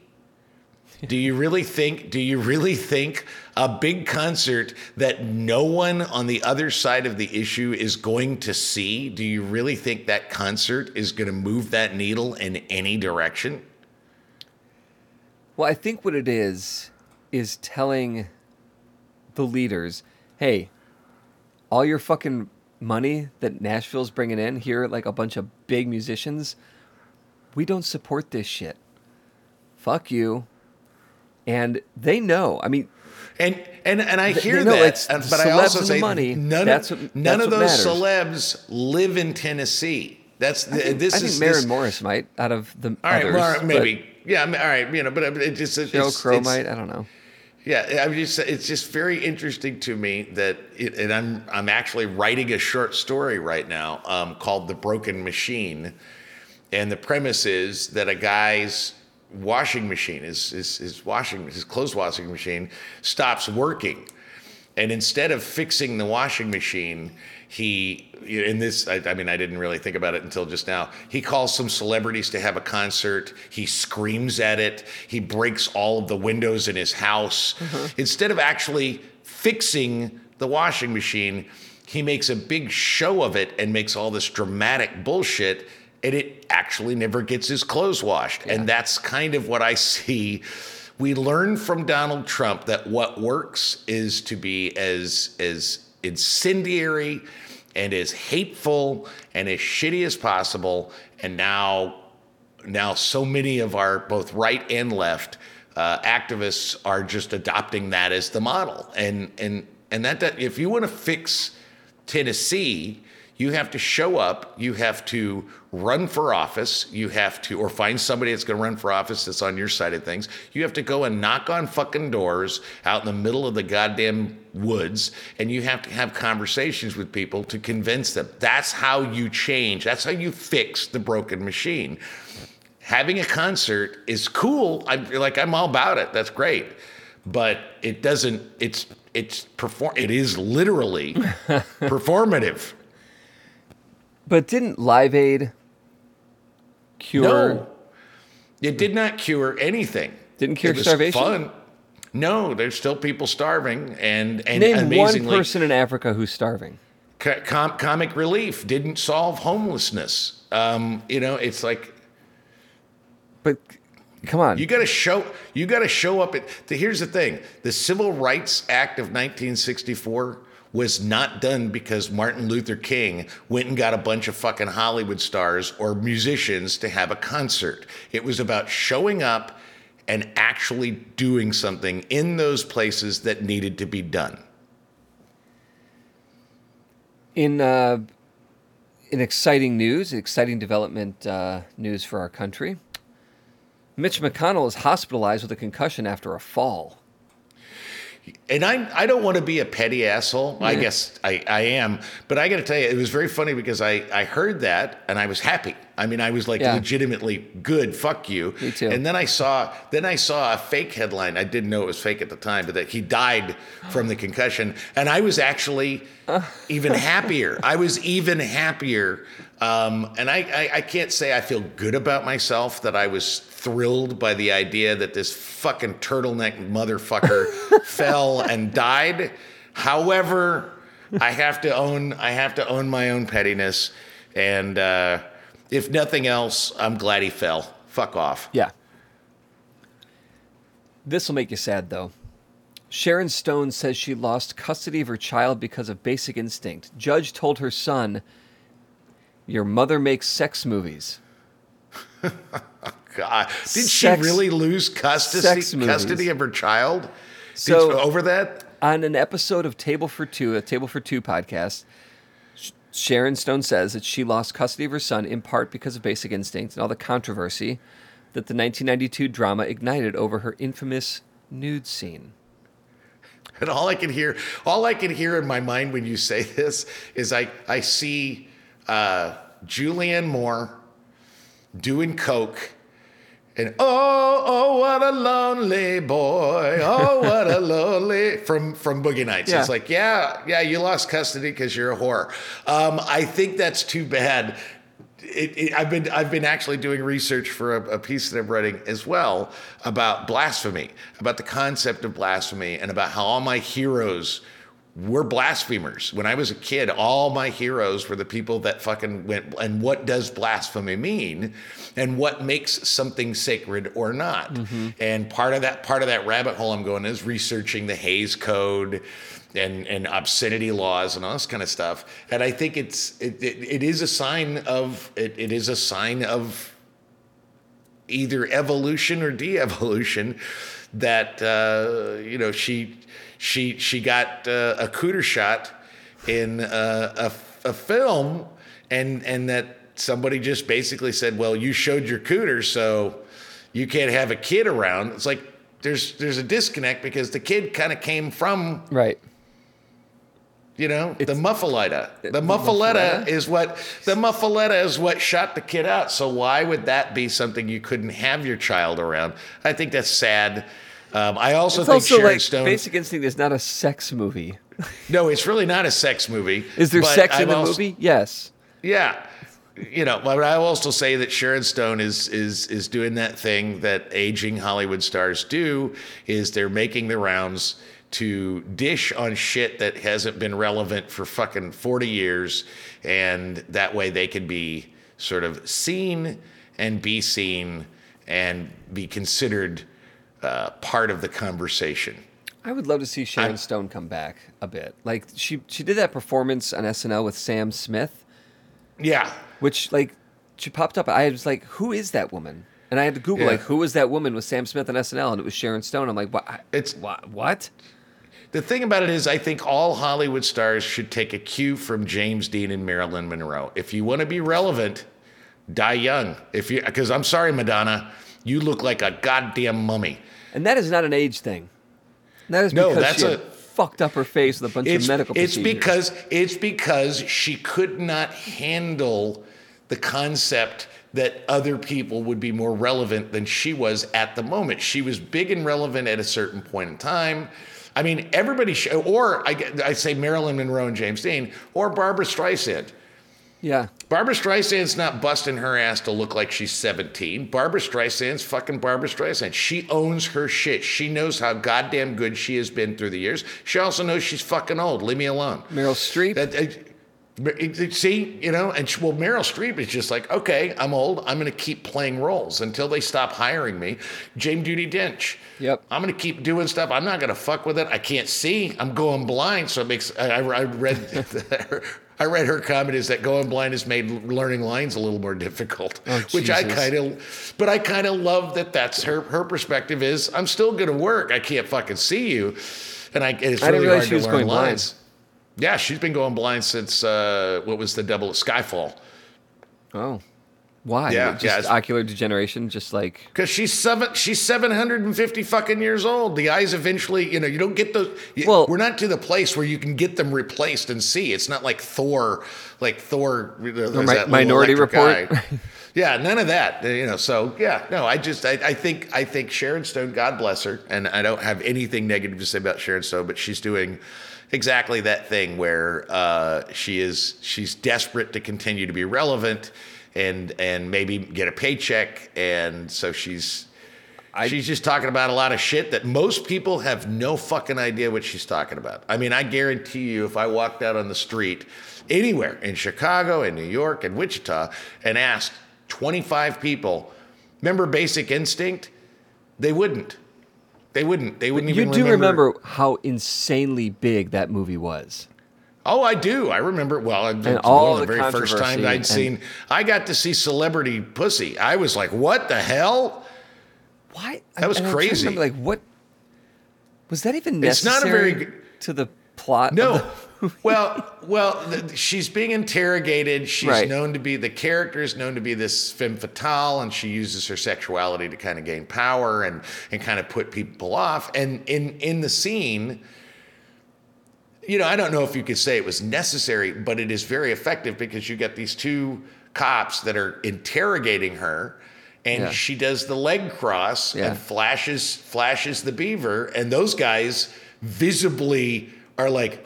Do you really think? Do you really think a big concert that no one on the other side of the issue is going to see? Do you really think that concert is going to move that needle in any direction? Well, I think what it is is telling the leaders, hey, all your fucking money that Nashville's bringing in here, like a bunch of big musicians, we don't support this shit. Fuck you. And they know. I mean, And and and I hear no, that, it's but I also say money. none That's of what- none of those matters. celebs live in Tennessee. That's the, this I think is Maren this, Morris might out of the All right, others. well, but maybe. Yeah, all right, you know, but it just it's, Sheryl Crow it's- might. I don't know. Yeah, I mean, just, it's just very interesting to me that, it, and I'm I'm actually writing a short story right now um, called "The Broken Machine," and the premise is that a guy's washing machine, his his, his washing his clothes washing machine, stops working, and instead of fixing the washing machine, he in this I, I mean I didn't really think about it until just now. He calls some celebrities to have a concert. He screams at it. He breaks all of the windows in his house. Mm-hmm. Instead of actually fixing the washing machine, he makes a big show of it and makes all this dramatic bullshit and it actually never gets his clothes washed. And that's kind of what I see we learned from Donald Trump that what works is to be as as incendiary and as hateful and as shitty as possible. And now, now so many of our both right and left uh, activists are just adopting that as the model. And and and that, that if you want to fix Tennessee, you have to show up, you have to run for office, you have to, or find somebody that's going to run for office that's on your side of things. You have to go and knock on fucking doors out in the middle of the goddamn woods, and you have to have conversations with people to convince them. That's how you change, that's how you fix the broken machine. Having a concert is cool. I'm like, I'm all about it. That's great. But it doesn't, it's, it's perform, it is literally performative. But didn't Live Aid cure? No, it did not cure anything. Didn't cure it was starvation? Fun. No, there's still people starving, and and Name one amazingly, person in Africa who's starving. com- comic relief didn't solve homelessness. Um, you know, it's like But come on, you got to show you got to show up. At the, here's the thing: the Civil Rights Act of 1964 was not done because Martin Luther King went and got a bunch of fucking Hollywood stars or musicians to have a concert. It was about showing up and actually doing something in those places that needed to be done. in uh, in exciting news, exciting development uh, news for our country. Mitch McConnell is hospitalized with a concussion after a fall. And I, I don't want to be a petty asshole. I guess I, I am. But I got to tell you, it was very funny because I, I heard that and I was happy. I mean, I was like Yeah. legitimately good. Fuck you. Me too. And then I saw then I saw a fake headline. I didn't know it was fake at the time, but that he died from the concussion. And I was actually even happier. I was even happier. Um, and I, I, I can't say I feel good about myself that I was thrilled by the idea that this fucking turtleneck motherfucker fell and died. However, I have to own I have to own my own pettiness, and uh, if nothing else, I'm glad he fell. Fuck off. Yeah. This will make you sad, though. Sharon Stone says she lost custody of her child because of basic instinct. Judge told her son, Your mother makes sex movies. God, did Sex- she really lose custody custody of her child? So- over that? On an episode of Table for Two, a Table for Two podcast, Sharon Stone says that she lost custody of her son in part because of basic instinct and all the controversy that the 1992 drama ignited over her infamous nude scene. And all I can hear, all I can hear in my mind when you say this is I, I see uh, Julianne Moore doing coke, and oh, oh, what a lonely boy, oh, what a lonely from from Boogie Nights. Yeah. It's like, yeah, yeah, you lost custody because you're a whore. Um, I think that's too bad. It, it, I've been I've been actually doing research for a, a piece that I'm writing as well about blasphemy, about the concept of blasphemy, and about how all my heroes were blasphemers. When I was a kid, all my heroes were the people that fucking went. And what does blasphemy mean? And what makes something sacred or not? And part of that part of that rabbit hole I'm going is researching the Hays Code and and obscenity laws and all this kind of stuff. And I think it's it, it, it is a sign of it, it is a sign of either evolution or de-evolution that uh, you know she she she got uh, a cooter shot in uh, a, a film and and that somebody just basically said well you showed your cooter so you can't have a kid around it's like there's there's a disconnect because the kid kind of came from Right. you know, the It's- muffaletta. The the muffaletta muffaletta? is what the muffaletta is what shot the kid out. So why would that be something you couldn't have your child around? I think that's sad. Um, I also It's think also Sharon like Stone. Basic Instinct is not a sex movie. no, it's really not a sex movie. Is there sex in I'm the also- movie? Yes. Yeah. You know, but I will also say that Sharon Stone is is is doing that thing that aging Hollywood stars do is they're making the rounds to dish on shit that hasn't been relevant for fucking 40 years and that way they can be sort of seen and be seen and be considered uh, part of the conversation. I would love to see Sharon I'm- Stone come back a bit. Like she she did that performance on SNL with Sam Smith, Yeah. which like she popped up. I was like, who is that woman? And I had to Google Yeah. like who was that woman with Sam Smith on SNL, and it was Sharon Stone. I'm like, what? It's- what? What? The thing about it is, I think all Hollywood stars should take a cue from James Dean and Marilyn Monroe. If you want to be relevant, die young. If you, because I'm sorry, Madonna, you look like a goddamn mummy. And that is not an age thing. That is No, because that's she a- fucked up her face with a bunch of medical it's procedures. because it's because she could not handle the concept that other people would be more relevant than she was at the moment. She was big and relevant at a certain point in time. I mean, everybody, sh- or I, I say Marilyn Monroe and James Dean, or Barbra Streisand. Yeah, Barbra Streisand's not busting her ass to look like she's 17. Barbra Streisand's fucking Barbra Streisand. She owns her shit. She knows how goddamn good she has been through the years. She also knows she's fucking old. Leave me alone. Meryl Streep. That, uh, see, you know, and she, well, Meryl Streep is just like, okay, I'm old. I'm going to keep playing roles until they stop hiring me. Dame Judi Dench. Yep. I'm going to keep doing stuff. I'm not going to fuck with it. I can't see. I'm going blind, so it makes. I, I I read. I read her comment is that going blind has made learning lines a little more difficult, Oh, which I kind of, but I kind of love that. That's her. Her perspective is I'm still going to work. I can't fucking see you, and I. It's I didn't really hard she to was learn going blind. lines. Yeah, she's been going blind since uh, what was the double Skyfall? oh, why? Yeah, just yeah, ocular degeneration, just like Because she's seven, she's seven hundred and fifty fucking years old. The eyes eventually, you know, you don't get those. you- Well- we're not to the place where you can get them replaced and see. It's not like Thor, like Thor. uh, that Minority Report? yeah, none of that. You know, so yeah, no, I just, I, I think, I think Sharon Stone, God bless her, and I don't have anything negative to say about Sharon Stone, but she's doing exactly that thing where uh, she is, she's desperate to continue to be relevant. And, and maybe get a paycheck, and so she's she's just talking about a lot of shit that most people have no fucking idea what she's talking about. I mean, I guarantee you, if I walked out on the street anywhere in Chicago, in New York, in Wichita, and asked 25 people, remember Basic Instinct? They wouldn't. They wouldn't. They wouldn't even You do remember how insanely big that movie was. Oh, I do. I remember. Well, was all the the very first time I'd and- seen. I got to see Celebrity Pussy. I was like, "What the hell?" Why? That was And crazy. remember, like what was that even It's not a very to the plot? No. the- well, well, th- she's being interrogated. She's Right. known to be the character is known to be this femme fatale, and she uses her sexuality to kind of gain power and and kind of put people off. And in in the scene, you know, I don't know if you could say it was necessary, but it is very effective because you get these two cops that are interrogating her. And Yeah. she does the leg cross Yeah. and flashes flashes the beaver, and those guys visibly are like,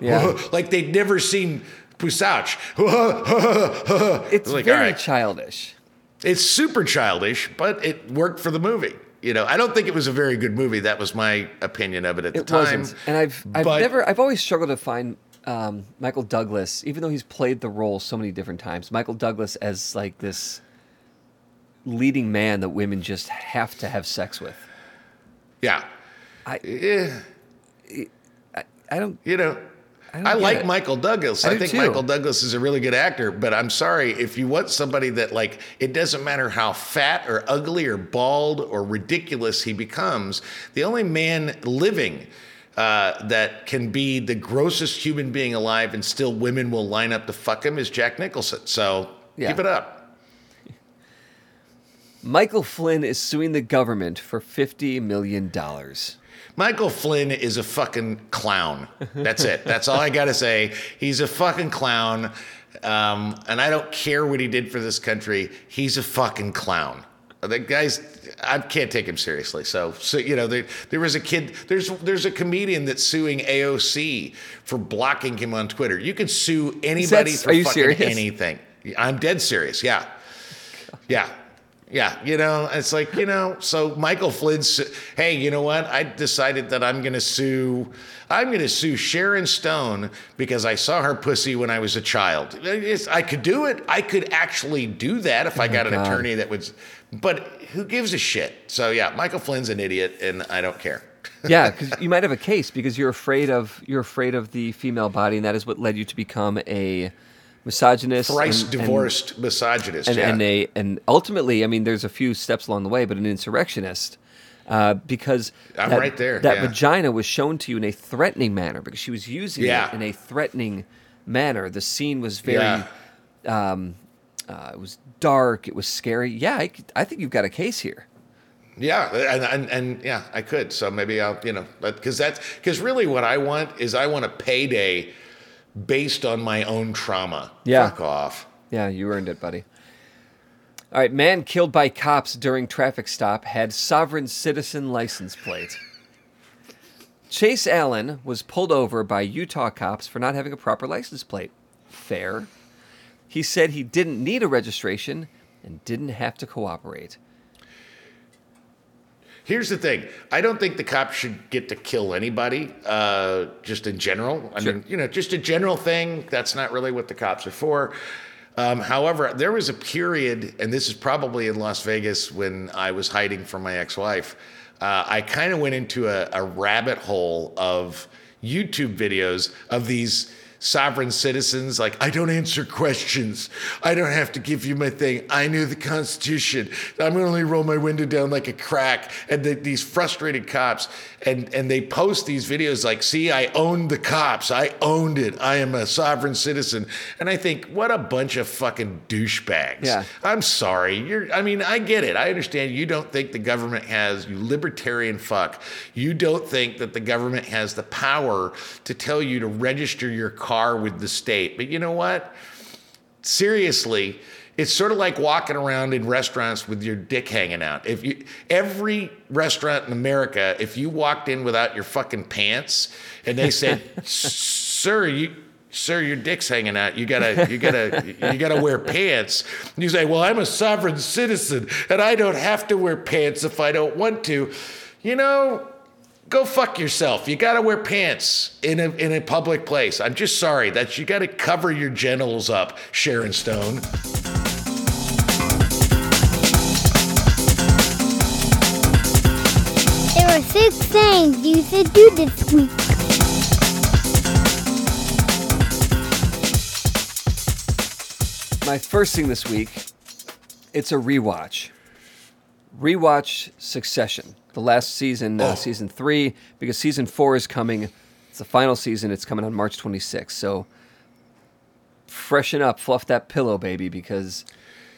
Yeah. like they'd never seen Pusach. It's like, very right. childish. It's super childish, but it worked for the movie. You know, I don't think it was a very good movie. That was my opinion of it at the It time. wasn't, and I've I've but- never I've always struggled to find um, Michael Douglas, even though he's played the role so many different times. Michael Douglas as like this leading man that women just have to have sex with. Yeah. I- yeah. I don't. You know, I I, like it. Michael Douglas. I I, think too. Michael Douglas is a really good actor, but I'm sorry if you want somebody that like it doesn't matter how fat or ugly or bald or ridiculous he becomes. The only man living uh, that can be the grossest human being alive and still women will line up to fuck him is Jack Nicholson. So Yeah. keep it up. Michael Flynn is suing the government for fifty million dollars. Michael Flynn is a fucking clown. That's it. That's all I got to say. He's a fucking clown. Um, and I don't care what he did for this country. He's a fucking clown. The guy's, I can't take him seriously. So, so you know, there, there was a kid, there's, there's a comedian that's suing AOC for blocking him on Twitter. You can sue anybody for fucking serious? anything. I'm dead serious. Yeah. Yeah. Yeah, you know, it's like, you know, so Michael Flynn's, hey, you know what? I decided that I'm going to sue, I'm going to sue Sharon Stone because I saw her pussy when I was a child. It's, I could do it. I could actually do that if I oh got an God. attorney that was, but who gives a shit? So yeah, Michael Flynn's an idiot and I don't care. yeah, because you might have a case because you're afraid of you're afraid of the female body, and that is what led you to become a misogynist, thrice and- and- divorced misogynist. and, yeah. and a and ultimately, I mean, there's a few steps along the way, but an insurrectionist. Uh, because I'm that, right there, that yeah. vagina was shown to you in a threatening manner because she was using Yeah. it in a threatening manner. The scene was very, Yeah. um, uh, it was dark, it was scary. Yeah, I, I think you've got a case here. Yeah, and, and and yeah, I could. So maybe I'll, you know, because that's because really what I want is I want a payday based on my own trauma. Yeah. Fuck off. Yeah, you earned it, buddy. All right, man killed by cops during traffic stop had sovereign citizen license plate. Chase Allen was pulled over by Utah cops for not having a proper license plate. Fair. He said he didn't need a registration and didn't have to cooperate. Here's the thing. I don't think the cops should get to kill anybody, uh, just in general. I Sure. mean, you know, just a general thing. That's not really what the cops are for. Um, however, there was a period, and this is probably in Las Vegas when I was hiding from my ex wife. Uh, I kind of went into a, a rabbit hole of YouTube videos of these sovereign citizens like i don't answer questions. I don't have to give you my thing. I knew the constitution. I'm going to only roll my window down like a crack. And the, these frustrated cops and and they post these videos like see i owned the cops. I owned it. I am a sovereign citizen. And i think what a bunch of fucking douchebags. Yeah. i'm sorry. You're i mean i get it. I understand you don't think the government has you libertarian fuck. You don't think that the government has the power to tell you to register your car with the state. But you know what? Seriously it's sort of like walking around in restaurants with your dick hanging out. If you every restaurant in america if you walked in without your fucking pants and they said sir you sir your dick's hanging out. You gotta you gotta you gotta wear pants. And you say well i'm a sovereign citizen and i don't have to wear pants if i don't want to. You know go fuck yourself. You got to wear pants in a in a public place. I'm just sorry that you got to cover your genitals up, Sharon Stone. There are six things you should do this week. My first thing this week, it's a rewatch. Rewatch Succession, the last season, uh, Oh. season three, because season four is coming. It's the final season. It's coming on March 26th. So freshen up, fluff that pillow, baby, because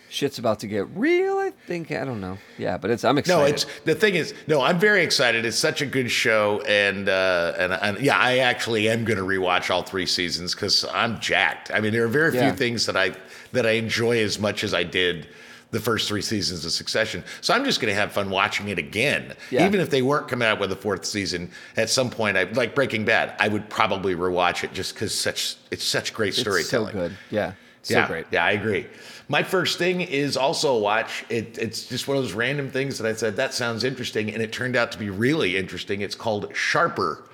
shit's about to get real. I think I don't know. Yeah, but it's I'm excited. No, it's the thing is, no, I'm very excited. It's such a good show, and uh, and and yeah, I actually am going to rewatch all three seasons because I'm jacked. I mean, there are very Yeah. few things that I that I enjoy as much as I did the first three seasons of Succession. So I'm just going to have fun watching it again, Yeah. even if they weren't coming out with a fourth season at some point. I like Breaking Bad. I would probably rewatch it just because such it's such great It's storytelling. so good. Yeah, so yeah, great. Yeah, I agree. My first thing is also a watch. It, it's just one of those random things that I said, that sounds interesting. And it turned out to be really interesting. It's called Sharper.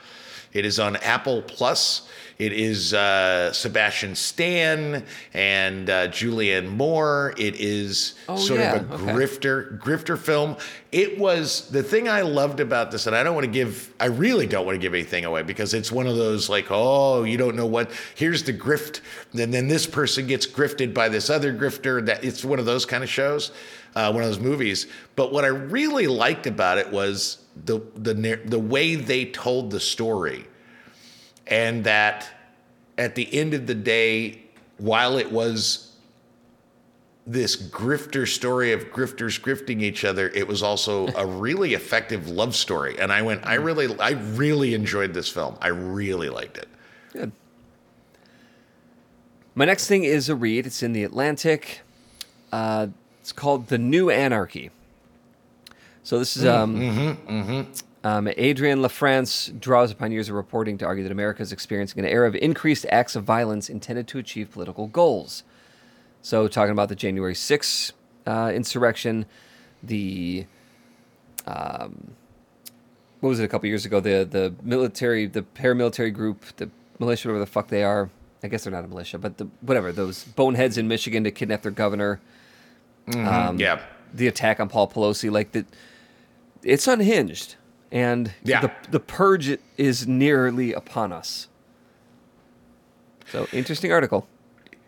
It is on Apple Plus. It is uh, Sebastian Stan and uh, Julianne Moore. It is Oh, sort yeah, of a okay. grifter grifter film. It was the thing I loved about this, and I don't want to give, I really don't want to give anything away because it's one of those like, oh, you don't know what. Here's the grift, and then this person gets grifted by this other grifter. That it's one of those kind of shows, uh, one of those movies. But what I really liked about it was the the the way they told the story, and that at the end of the day, while it was this grifter story of grifters grifting each other it was also a really effective love story and i went i really i really enjoyed this film i really liked it Good. My next thing is a read. It's in the Atlantic. Uh, it's called The New Anarchy. So this is um, um, Adrienne LaFrance draws upon years of reporting to argue that America is experiencing an era of increased acts of violence intended to achieve political goals. So talking about the January 6th uh, insurrection, the um, what was it a couple years ago? The the military, the paramilitary group, the militia, whatever the fuck they are. I guess they're not a militia, but the, whatever those boneheads in Michigan to kidnap their governor. Um, yeah the attack on Paul Pelosi, like that, it's unhinged, and Yeah. the the purge is nearly upon us. So interesting article.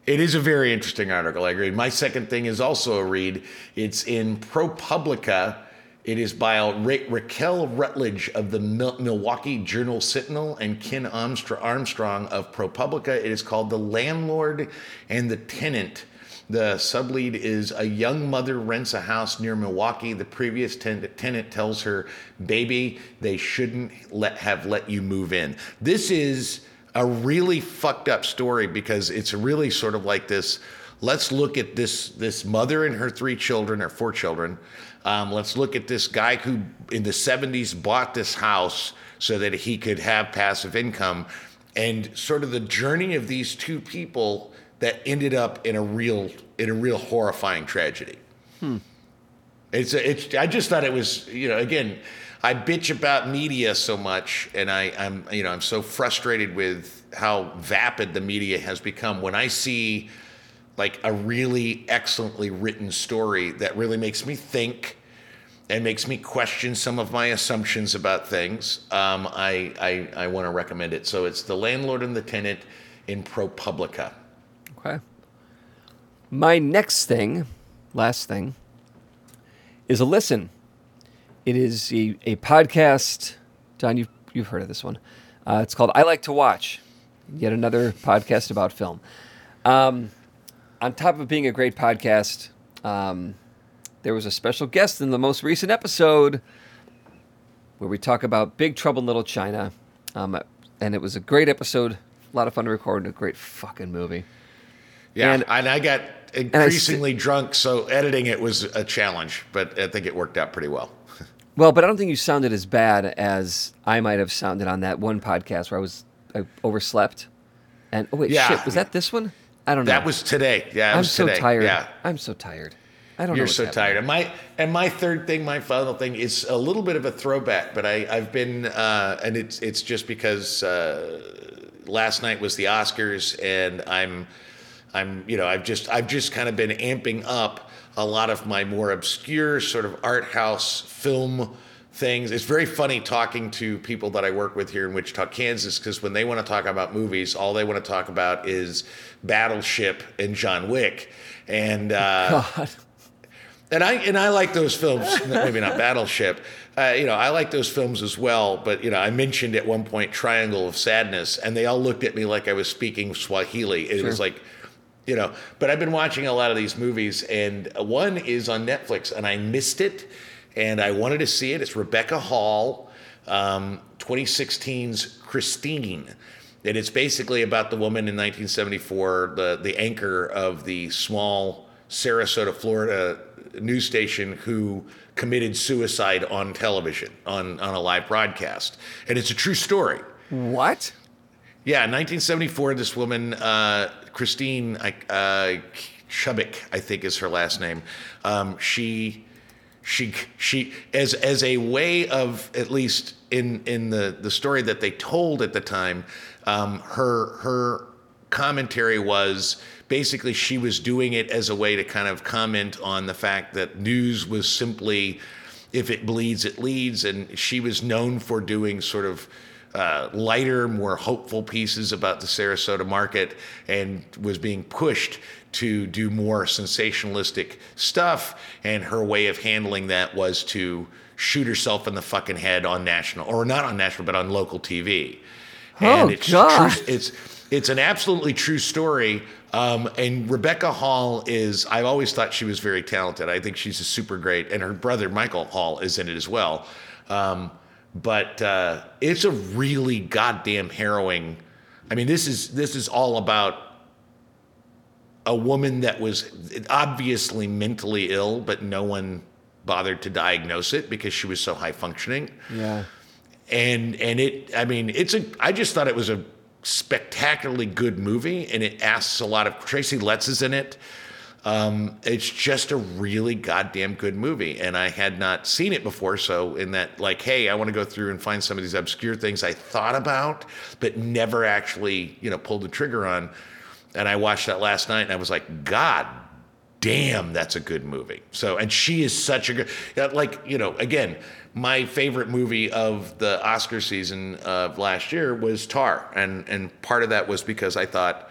It is a very interesting article. I agree. My second thing is also a read. It's in ProPublica. It is by Ra- Raquel Rutledge of the Mil- Milwaukee Journal Sentinel and Ken Armstrong of ProPublica. It is called The Landlord and the Tenant. The sublead is a young mother rents a house near Milwaukee. The previous ten- tenant tells her, "Baby, they shouldn't let have let you move in." This is a really fucked up story because it's really sort of like this. Let's look at this this mother and her three children or four children. Um, let's look at this guy who in the 70s bought this house so that he could have passive income, and sort of the journey of these two people that ended up in a real in a real horrifying tragedy. It's it's. I just thought it was you know again, I bitch about media so much, and I I'm you know I'm so frustrated with how vapid the media has become. When I see like a really excellently written story that really makes me think and makes me question some of my assumptions about things, um, I I, I want to recommend it. So it's the landlord and the tenant in ProPublica. Okay. My next thing, last thing, is a listen. It is a, a podcast. John, you've, you've heard of this one. Uh, it's called I Like to Watch, yet another podcast about film. Um, on top of being a great podcast, um, there was a special guest in the most recent episode where we talk about Big Trouble in Little China. Um, and it was a great episode, a lot of fun to record, and a great fucking movie. Yeah, And- and, I got I increasingly drunk, so editing it was a challenge, but I think it worked out pretty well. Well, but I don't think you sounded as bad as I might have sounded on that one podcast where I was I overslept. And oh wait, Yeah. shit, was that this one? I don't know. That was today. Yeah, I'm was so today. tired. Yeah. I'm so tired. I don't know. You're so happening. tired. And my and my third thing, my final thing, is a little bit of a throwback, but I I've been uh, and it's it's just because uh, last night was the Oscars, and I'm I'm you know I've just I've just kind of been amping up a lot of my more obscure sort of art house film things. It's very funny talking to people that I work with here in Wichita, Kansas, because when they want to talk about movies, all they want to talk about is Battleship and John Wick. And uh, God. and I and I like those films. Maybe not Battleship. Uh, you know, I like those films as well. But you know, I mentioned at one point Triangle of Sadness, and they all looked at me like I was speaking Swahili. It was like, you know. But I've been watching a lot of these movies, and one is on Netflix, and I missed it, and I wanted to see it. It's Rebecca Hall, um, 2016's Christine. And it's basically about the woman in 1974, the, the anchor of the small Sarasota, Florida news station who committed suicide on television, on, on a live broadcast. And it's a true story. What? Yeah, in 1974, this woman, uh, Christine uh, Chubbuck, I think is her last name. Um, she, she, she, as as a way of at least in in the the story that they told at the time, um, her her commentary was basically she was doing it as a way to kind of comment on the fact that news was simply if it bleeds it leads and she was known for doing sort of uh, lighter more hopeful pieces about the sarasota market and was being pushed to do more sensationalistic stuff and her way of handling that was to shoot herself in the fucking head on national or not on national but on local tv Oh, it's God. true- it's it's an absolutely true story. Um, and Rebecca Hall is I've always thought she was very talented. I think she's a super great, and her brother Michael Hall is in it as well. Um, but uh, it's a really goddamn harrowing. I mean, this is this is all about a woman that was obviously mentally ill, but no one bothered to diagnose it because she was so high functioning Yeah. and and it i mean it's a i just thought it was a spectacularly good movie and it asks a lot of tracy letts is in it um, it's just a really goddamn good movie and i had not seen it before so in that like hey i want to go through and find some of these obscure things i thought about but never actually you know pulled the trigger on and i watched that last night and i was like god damn, that's a good movie. So, and she is such a good, like, you know, again, my favorite movie of the Oscar season of last year was Tar. And, and part of that was because I thought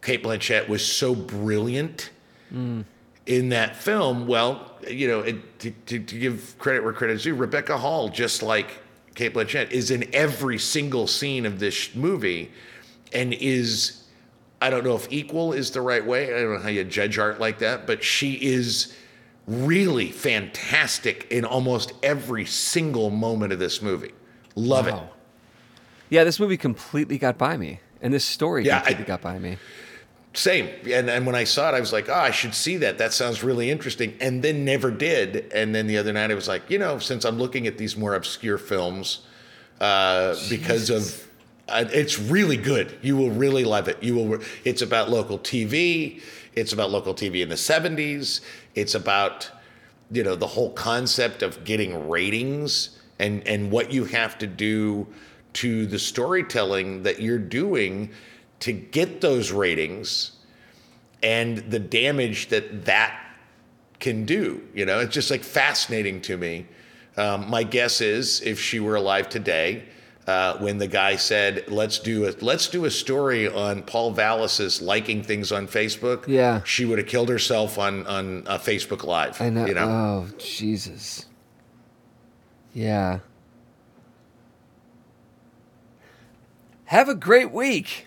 Cate Blanchett was so brilliant in that film. Well, you know, it, to, to, to give credit where credit's due, Rebecca Hall, just like Cate Blanchett, is in every single scene of this movie, and is I don't know if equal is the right way. I don't know how you judge art like that, but she is really fantastic in almost every single moment of this movie. Love it. Yeah, this movie completely got by me, and this story Yeah, I- completely got by me. Same. And and when I saw it, I was like, oh, I should see that. That sounds really interesting. And then never did. And then the other night, I was like, you know, since I'm looking at these more obscure films, uh, because of uh, it's really good. You will really love it. You will. It's about local TV. It's about local TV in the '70s. It's about you know the whole concept of getting ratings and and what you have to do to the storytelling that you're doing to get those ratings and the damage that that can do you know it's just like fascinating to me um, my guess is if she were alive today uh, when the guy said let's do a let's do a story on Paul Vallas's liking things on facebook Yeah. she would have killed herself on on uh, facebook live I know. you know Oh, Jesus. Yeah. Have a great week.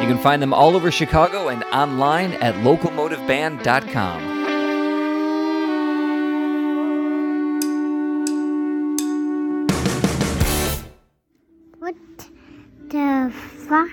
You can find them all over Chicago and online at locomotiveband.com. What the fuck?